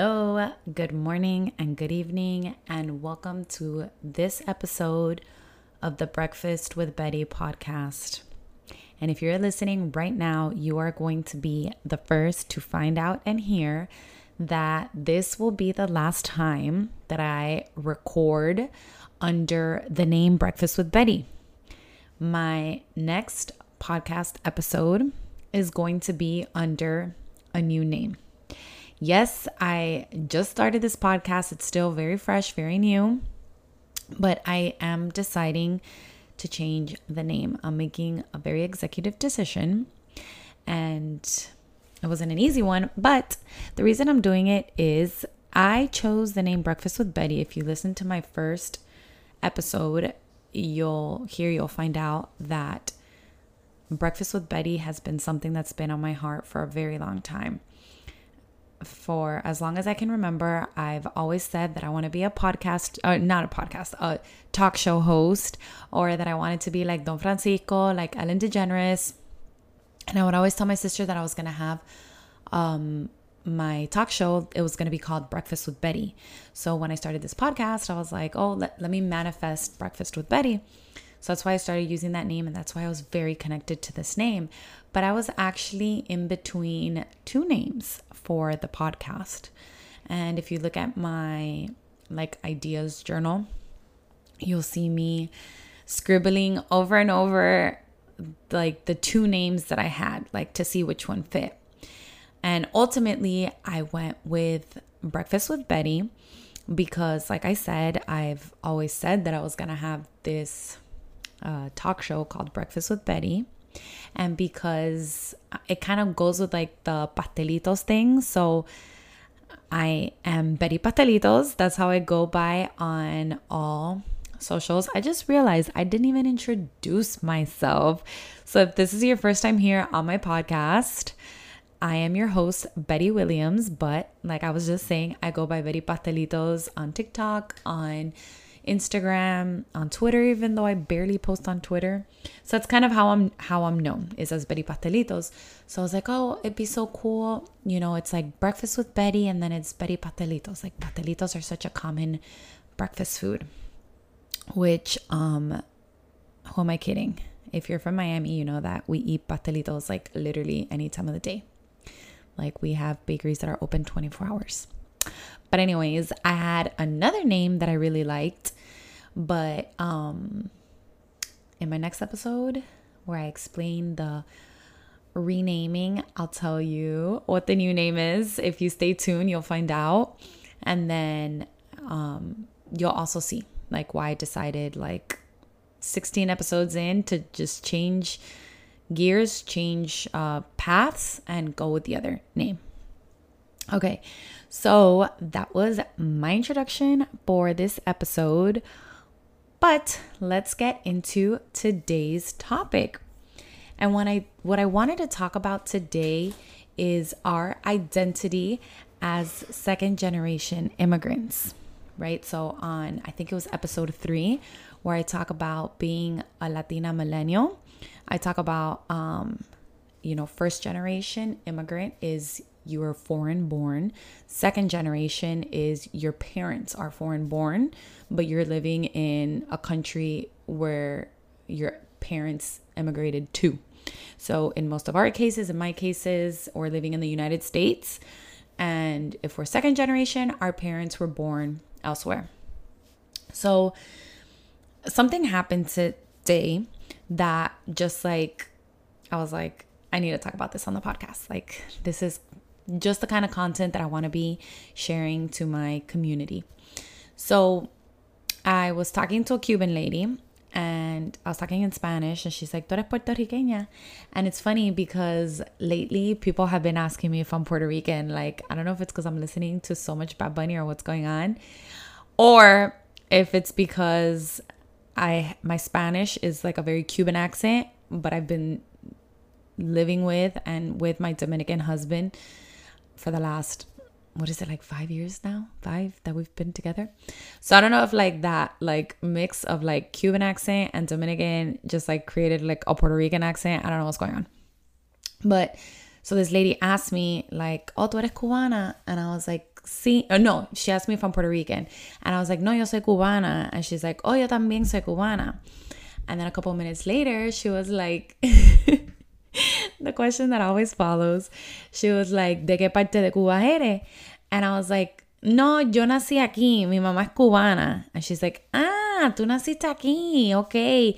Hello, good morning and good evening, and welcome to this episode of the Breakfast with Betty podcast. And if you're listening right now, you are going to be the first to find out and hear that this will be the last time that I record under the name Breakfast with Betty. My next podcast episode is going to be under a new name. Yes, I just started this podcast. It's still very fresh, very new, but I am deciding to change the name. I'm making a very executive decision and it wasn't an easy one, but the reason I'm doing it is I chose the name Breakfast with Betty. If you listen to my first episode, you'll hear, you'll find out that Breakfast with Betty has been something that's been on my heart for a very long time for as long as I can remember, I've always said that I want to be a podcast, uh, not a podcast, a talk show host, or that I wanted to be like Don Francisco, like Ellen DeGeneres. And I would always tell my sister that I was going to have um, my talk show, it was going to be called Breakfast with Betty. So when I started this podcast, I was like, oh, let, let me manifest Breakfast with Betty. So that's why I started using that name, and that's why I was very connected to this name. But I was actually in between two names for the podcast. And if you look at my like ideas journal, you'll see me scribbling over and over like the two names that I had, like to see which one fit. And ultimately, I went with Breakfast with Betty because, like I said, I've always said that I was going to have this talk show called Breakfast with Betty. And because it kind of goes with like the pastelitos thing. So I am Betty Pastelitos. That's how I go by on all socials. I just realized I didn't even introduce myself. So if this is your first time here on my podcast, I am your host, Betty Williams. But like I was just saying, I go by Betty Pastelitos on TikTok, on Instagram, on Twitter, even though I barely post on Twitter. So that's kind of how I'm how I'm known is as Betty Pastelitos. So I was like, oh, it'd be so cool. You know, it's like breakfast with Betty, and then it's Betty Pastelitos. Like pastelitos are such a common breakfast food. Which, um, who am I kidding? If you're from Miami, you know that we eat pastelitos like literally any time of the day. Like we have bakeries that are open 24 hours. But anyways, I had another name that I really liked but um, in my next episode, where I explain the renaming, I'll tell you what the new name is. If you stay tuned, you'll find out. And then um, you'll also see like why I decided like 16 episodes in to just change gears, change uh, paths, and go with the other name. Okay, so that was my introduction for this episode. But let's get into today's topic. And when I what I wanted to talk about today is our identity as second generation immigrants. Right? So on I think it was episode 3 where I talk about being a Latina millennial. I talk about um you know, first generation immigrant is you are foreign born. Second generation is your parents are foreign born, but you're living in a country where your parents immigrated to. So, in most of our cases, in my cases, we're living in the United States. And if we're second generation, our parents were born elsewhere. So, something happened today that just like, I was like, I need to talk about this on the podcast. Like, this is just the kind of content that I want to be sharing to my community. So I was talking to a Cuban lady and I was talking in Spanish and she's like, Tú eres puertorriqueña. And it's funny because lately people have been asking me if I'm Puerto Rican. Like, I don't know if it's because I'm listening to so much Bad Bunny or what's going on, or if it's because I my Spanish is like a very Cuban accent, but I've been living with and with my Dominican husband for the last what is it like five years now five that we've been together so i don't know if like that like mix of like cuban accent and dominican just like created like a puerto rican accent i don't know what's going on but so this lady asked me like oh tú eres cubana and i was like sí. Oh, no, she asked me if I'm Puerto Rican. And I was like, no, yo soy cubana. And she's like, oh, yo también soy cubana. And then a couple minutes later, she was like, the question that always follows, she was like, ¿de qué parte de Cuba eres? And I was like, no, yo nací aquí, mi mamá es cubana. And she's like, ah, tú naciste aquí, ok.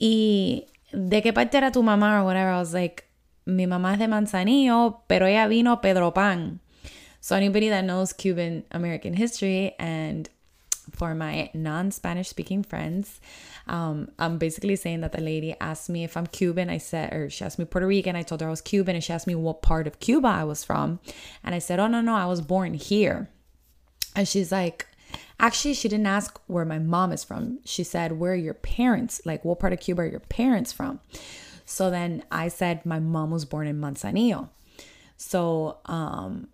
¿Y de qué parte era tu mamá or whatever? I was like, mi mamá es de Manzanillo, pero ella vino Pedro Pan. So anybody that knows Cuban American history and for my non-Spanish speaking friends, um, I'm basically saying that the lady asked me if I'm Cuban. I said, or she asked me Puerto Rican. I told her I was Cuban, and she asked me what part of Cuba I was from, and I said, oh no no, I was born here. And she's like, actually, she didn't ask where my mom is from. She said, where are your parents? Like, what part of Cuba are your parents from? So then I said my mom was born in Manzanillo. So um,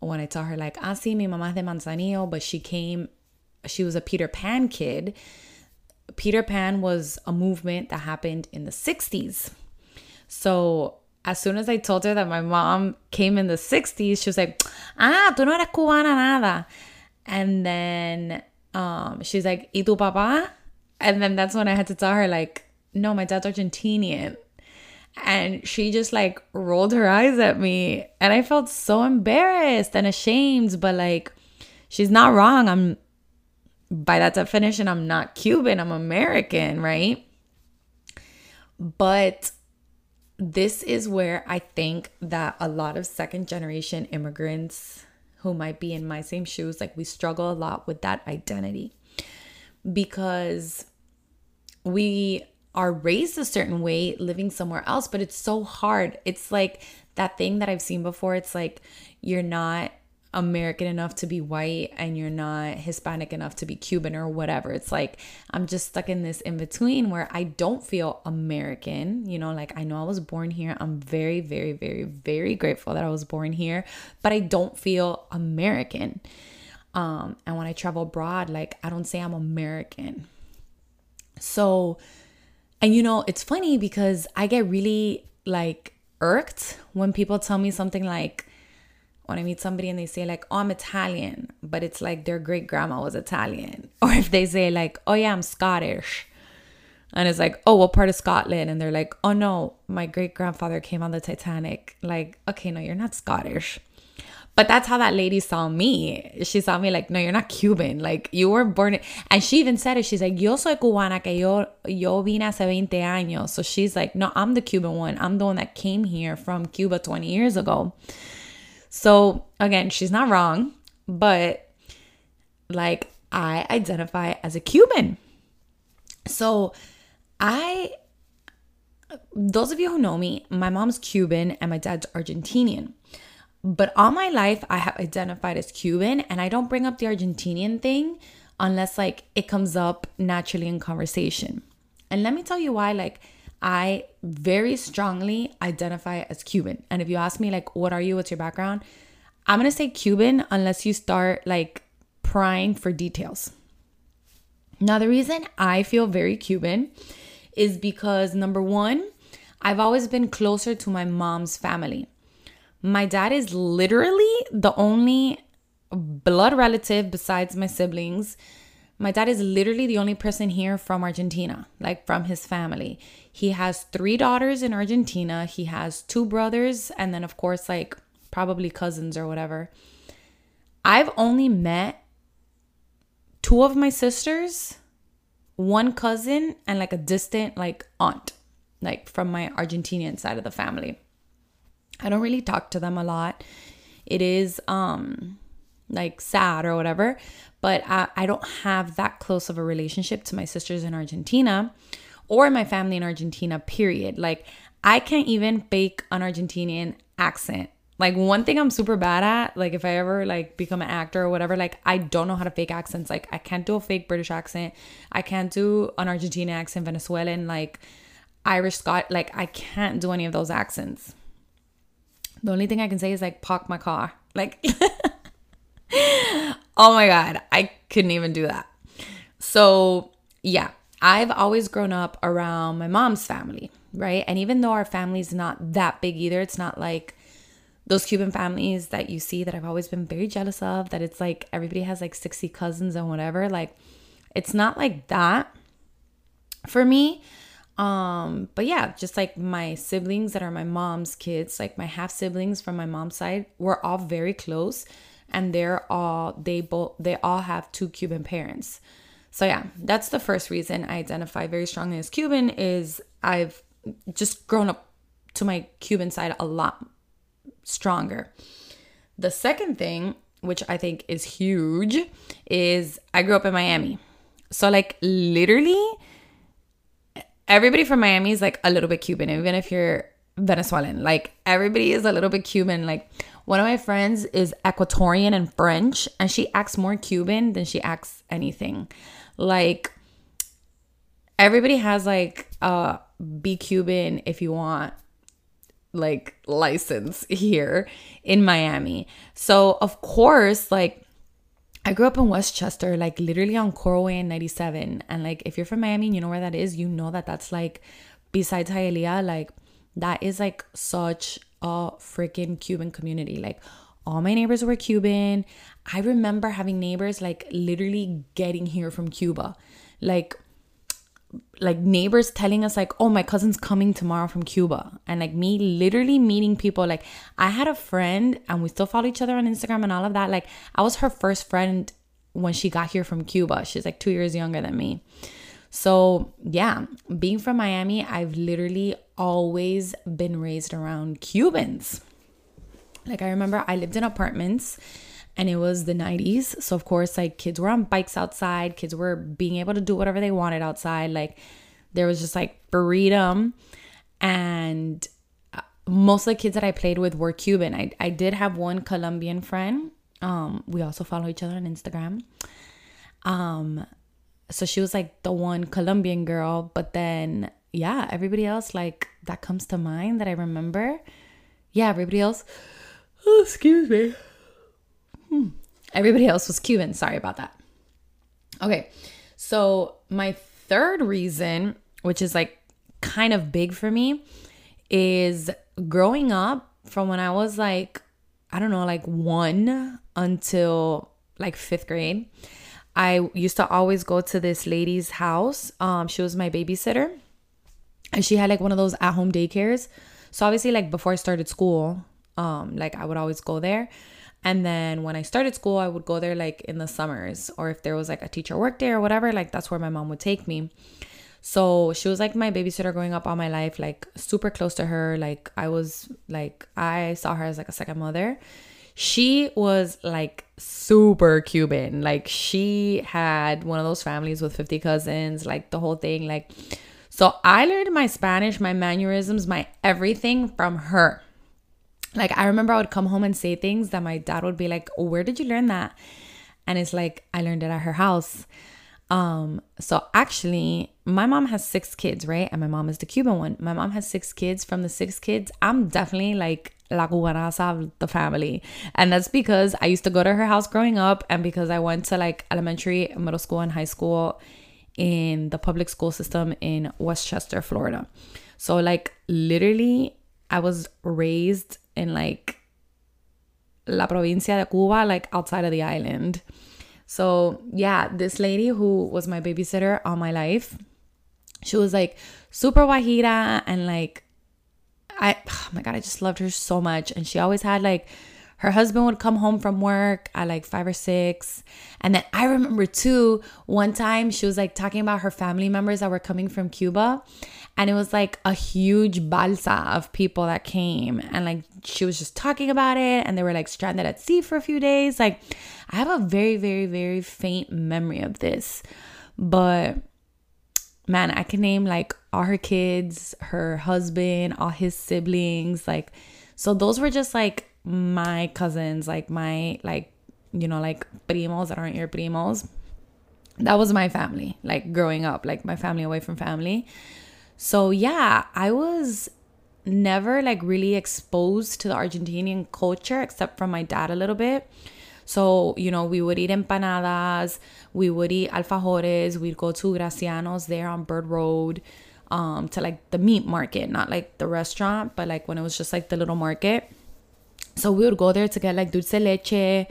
when I tell her like, ah, sí, mi mamá de Manzanillo, but she came, she was a Peter Pan kid. Peter Pan was a movement that happened in the 60s. So as soon as I told her that my mom came in the 60s, she was like, ah, tú no eres cubana nada. And then um, she's like, ¿y tu papá? And then that's when I had to tell her, like, no, my dad's Argentinian. And she just like rolled her eyes at me. And I felt so embarrassed and ashamed, but like, she's not wrong. I'm, by that definition, I'm not Cuban, I'm American, right? But this is where I think that a lot of second generation immigrants who might be in my same shoes, like we struggle a lot with that identity because we are raised a certain way living somewhere else, but it's so hard. It's like that thing that I've seen before. It's like you're not American enough to be white and you're not Hispanic enough to be Cuban or whatever. It's like I'm just stuck in this in between where I don't feel American. You know, like I know I was born here. I'm very, very, very, very grateful that I was born here, but I don't feel American. Um, and when I travel abroad, like I don't say I'm American. So, and you know, it's funny because I get really like irked when people tell me something like, when I meet somebody and they say like, "Oh, I'm Italian," but it's like their great grandma was Italian, or if they say like, "Oh yeah, I'm Scottish," and it's like, "Oh, what part of Scotland?" and they're like, "Oh no, my great grandfather came on the Titanic." Like, okay, no, you're not Scottish. But that's how that lady saw me. She saw me like, no, you're not Cuban. Like, you were born. And she even said it. She's like, yo soy cubana, que yo, yo vine hace 20 años. So she's like, no, I'm the Cuban one. I'm the one that came here from Cuba 20 years ago. So again, she's not wrong, but like I identify as a Cuban. So I those of you who know me, my mom's Cuban and my dad's Argentinian. But all my life I have identified as Cuban and I don't bring up the Argentinian thing unless like it comes up naturally in conversation. And let me tell you why like I very strongly identify as Cuban. And if you ask me, like, what are you? What's your background? I'm going to say Cuban unless you start like prying for details. Now, the reason I feel very Cuban is because number one, I've always been closer to my mom's family. My dad is literally the only blood relative besides my siblings my dad is literally the only person here from Argentina, like from his family. He has three daughters in Argentina. He has two brothers, and then, of course, like probably cousins or whatever. I've only met two of my sisters, one cousin, and like a distant, like aunt, like from my Argentinian side of the family. I don't really talk to them a lot. It is, um, like sad or whatever but I, I don't have that close of a relationship to my sisters in Argentina or my family in Argentina, period. Like, I can't even fake an Argentinian accent. Like one thing I'm super bad at, like if I ever like become an actor or whatever, like I don't know how to fake accents. Like I can't do a fake British accent. I can't do an Argentinian accent, Venezuelan, like Irish Scot. Like I can't do any of those accents. The only thing I can say is like park my car. Like oh my God, I couldn't even do that. So, yeah, I've always grown up around my mom's family, right? And even though our family's not that big either, it's not like those Cuban families that you see that I've always been very jealous of, that it's like everybody has like 60 cousins and whatever. Like, it's not like that for me. Um, but yeah, just like my siblings that are my mom's kids, like my half siblings from my mom's side, we're all very close and they're all they both they all have two Cuban parents. So yeah, that's the first reason I identify very strongly as Cuban is I've just grown up to my Cuban side a lot stronger. The second thing, which I think is huge, is I grew up in Miami. So like literally everybody from Miami is like a little bit Cuban, even if you're Venezuelan. Like everybody is a little bit Cuban. Like one of my friends is Ecuadorian and French, and she acts more Cuban than she acts anything. Like everybody has like a be Cuban if you want like license here in Miami. So of course, like I grew up in Westchester, like literally on Coralway and 97. And like if you're from Miami and you know where that is, you know that that's like besides Hialeah, like that is like such a freaking Cuban community. Like all my neighbors were Cuban. I remember having neighbors like literally getting here from Cuba. Like like neighbors telling us like oh my cousin's coming tomorrow from cuba and like me literally meeting people like i had a friend and we still follow each other on instagram and all of that like i was her first friend when she got here from cuba she's like two years younger than me so yeah being from miami i've literally always been raised around cubans. Like i remember i lived in apartments and it was the 90s so of course like kids were on bikes outside. Kids were being able to do whatever they wanted outside. Like there was just like freedom. And uh, most of the kids that i played with were cuban. I, I did have one colombian friend. Um we also follow each other on instagram. Um so she was like the one colombian girl. But then yeah everybody else like that comes to mind that i remember yeah everybody else oh, excuse me Hmm. Everybody else was Cuban. Sorry about that. Okay. So, my third reason, which is like kind of big for me, is growing up from when I was like, I don't know, like one until like fifth grade. I used to always go to this lady's house. Um, she was my babysitter, and she had like one of those at home daycares. So obviously, like before I started school, um, like I would always go there. And then when I started school, I would go there like in the summers, or if there was like a teacher work day or whatever, like that's where my mom would take me. So she was like my babysitter growing up all my life, like super close to her. Like I was like, I saw her as like a second mother. She was like super Cuban. Like she had one of those families with 50 cousins, like the whole thing. Like, so I learned my Spanish, my mannerisms, my everything from her like I remember I would come home and say things that my dad would be like, oh, "Where did you learn that?" And it's like I learned it at her house. Um, so actually, my mom has six kids, right? And my mom is the Cuban one. My mom has six kids. From the six kids, I'm definitely like la cubanaza of the family. And that's because I used to go to her house growing up and because I went to like elementary, middle school, and high school in the public school system in Westchester, Florida. So like literally I was raised in like La Provincia de Cuba, like outside of the island. So, yeah, this lady who was my babysitter all my life, she was like super Guajira and like, I, oh my God, I just loved her so much. And she always had like, her husband would come home from work at like five or six. And then I remember too, one time she was like talking about her family members that were coming from Cuba. And it was like a huge balsa of people that came. And like she was just talking about it. And they were like stranded at sea for a few days. Like I have a very, very, very faint memory of this. But man, I can name like all her kids, her husband, all his siblings. Like, so those were just like my cousins, like my like you know like primos that aren't your primos. That was my family, like growing up, like my family away from family. So yeah, I was never like really exposed to the Argentinian culture except from my dad a little bit. So, you know, we would eat empanadas, we would eat alfajores, we'd go to Graziano's there on Bird Road um, to like the meat market, not like the restaurant, but like when it was just like the little market. So we would go there to get like dulce leche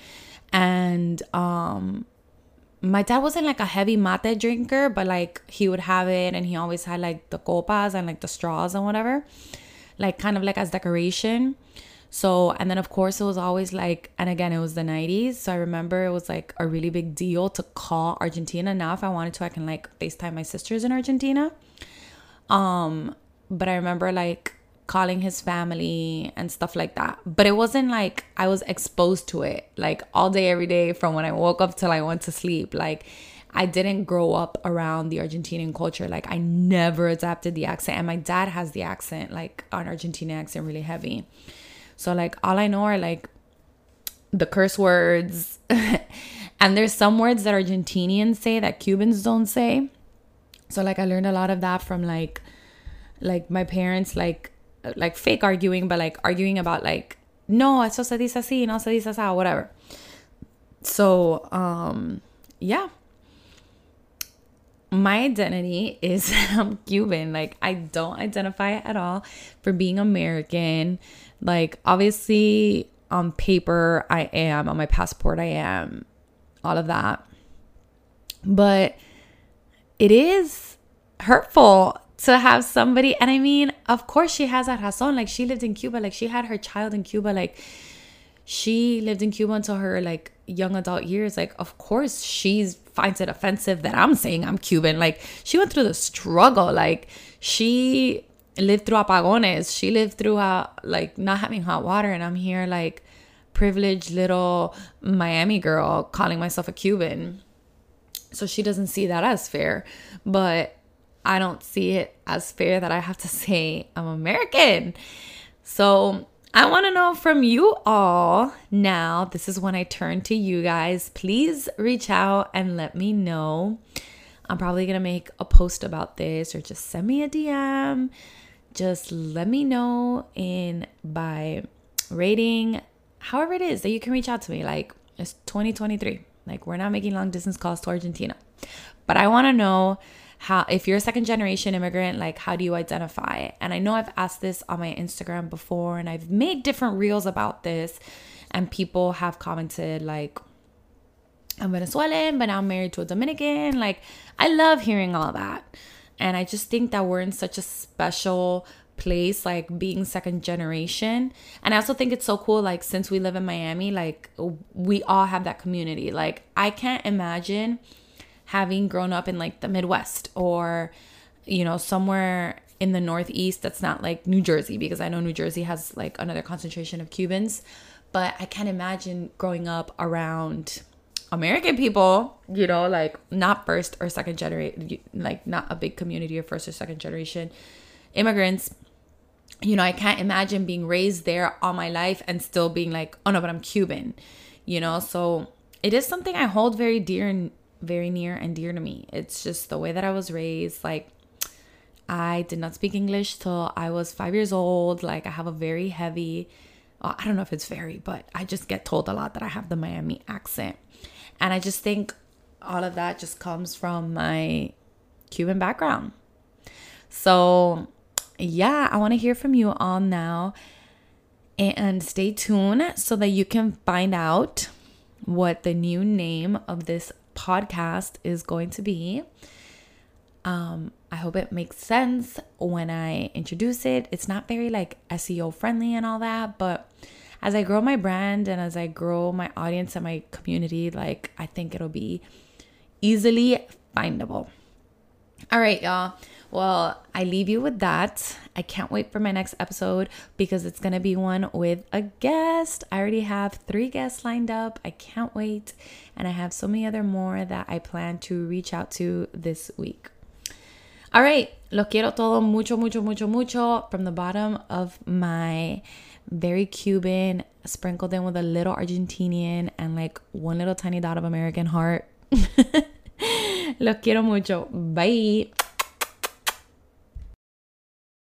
and um my dad wasn't like a heavy mate drinker, but like he would have it and he always had like the copas and like the straws and whatever, like kind of like as decoration. So, and then of course it was always like, and again, it was the 90s. So I remember it was like a really big deal to call Argentina. Now, if I wanted to, I can like FaceTime my sisters in Argentina. Um, but I remember like calling his family and stuff like that. But it wasn't like I was exposed to it like all day, every day from when I woke up till I went to sleep. Like, I didn't grow up around the Argentinian culture. Like, I never adapted the accent. And my dad has the accent, like an Argentinian accent, really heavy. So, like, all I know are like the curse words. and there's some words that Argentinians say that Cubans don't say. So, like, I learned a lot of that from like, like my parents, like, like fake arguing, but like arguing about like, no, eso se dice así, no se dice así, whatever. So, um, yeah. My identity is I'm Cuban. Like, I don't identify at all for being American. Like, obviously, on paper, I am, on my passport, I am, all of that. But it is hurtful to have somebody, and I mean, of course, she has that razón. Like, she lived in Cuba, like, she had her child in Cuba, like, she lived in Cuba until her like young adult years. Like, of course, she finds it offensive that I'm saying I'm Cuban. Like, she went through the struggle. Like, she lived through apagones. She lived through uh, like not having hot water, and I'm here like privileged little Miami girl calling myself a Cuban. So she doesn't see that as fair, but I don't see it as fair that I have to say I'm American. So I want to know from you all now. This is when I turn to you guys. Please reach out and let me know. I'm probably going to make a post about this or just send me a DM just let me know in by rating however it is that you can reach out to me like it's 2023 like we're not making long distance calls to argentina but i want to know how if you're a second generation immigrant like how do you identify and i know i've asked this on my instagram before and i've made different reels about this and people have commented like i'm venezuelan but now i'm married to a dominican like i love hearing all that and I just think that we're in such a special place, like being second generation. And I also think it's so cool, like, since we live in Miami, like, we all have that community. Like, I can't imagine having grown up in like the Midwest or, you know, somewhere in the Northeast that's not like New Jersey, because I know New Jersey has like another concentration of Cubans. But I can't imagine growing up around American people, you know, like not first or second generation, like not a big community of first or second generation immigrants. You know, I can't imagine being raised there all my life and still being like, oh no, but I'm Cuban, you know? So it is something I hold very dear and very near and dear to me. It's just the way that I was raised. Like, I did not speak English till I was five years old. Like, I have a very heavy, well, I don't know if it's very, but I just get told a lot that I have the Miami accent. And I just think all of that just comes from my Cuban background. So, yeah, I want to hear from you all now. And stay tuned so that you can find out what the new name of this podcast is going to be. Um, I hope it makes sense when I introduce it. It's not very like SEO friendly and all that, but as I grow my brand and as I grow my audience and my community, like I think it'll be easily findable. All right, y'all. Well, I leave you with that. I can't wait for my next episode because it's going to be one with a guest. I already have three guests lined up. I can't wait. And I have so many other more that I plan to reach out to this week. All right. Lo quiero todo mucho, mucho, mucho, mucho from the bottom of my very Cuban, sprinkled in with a little Argentinian and like one little tiny dot of American heart. Los quiero mucho. Bye.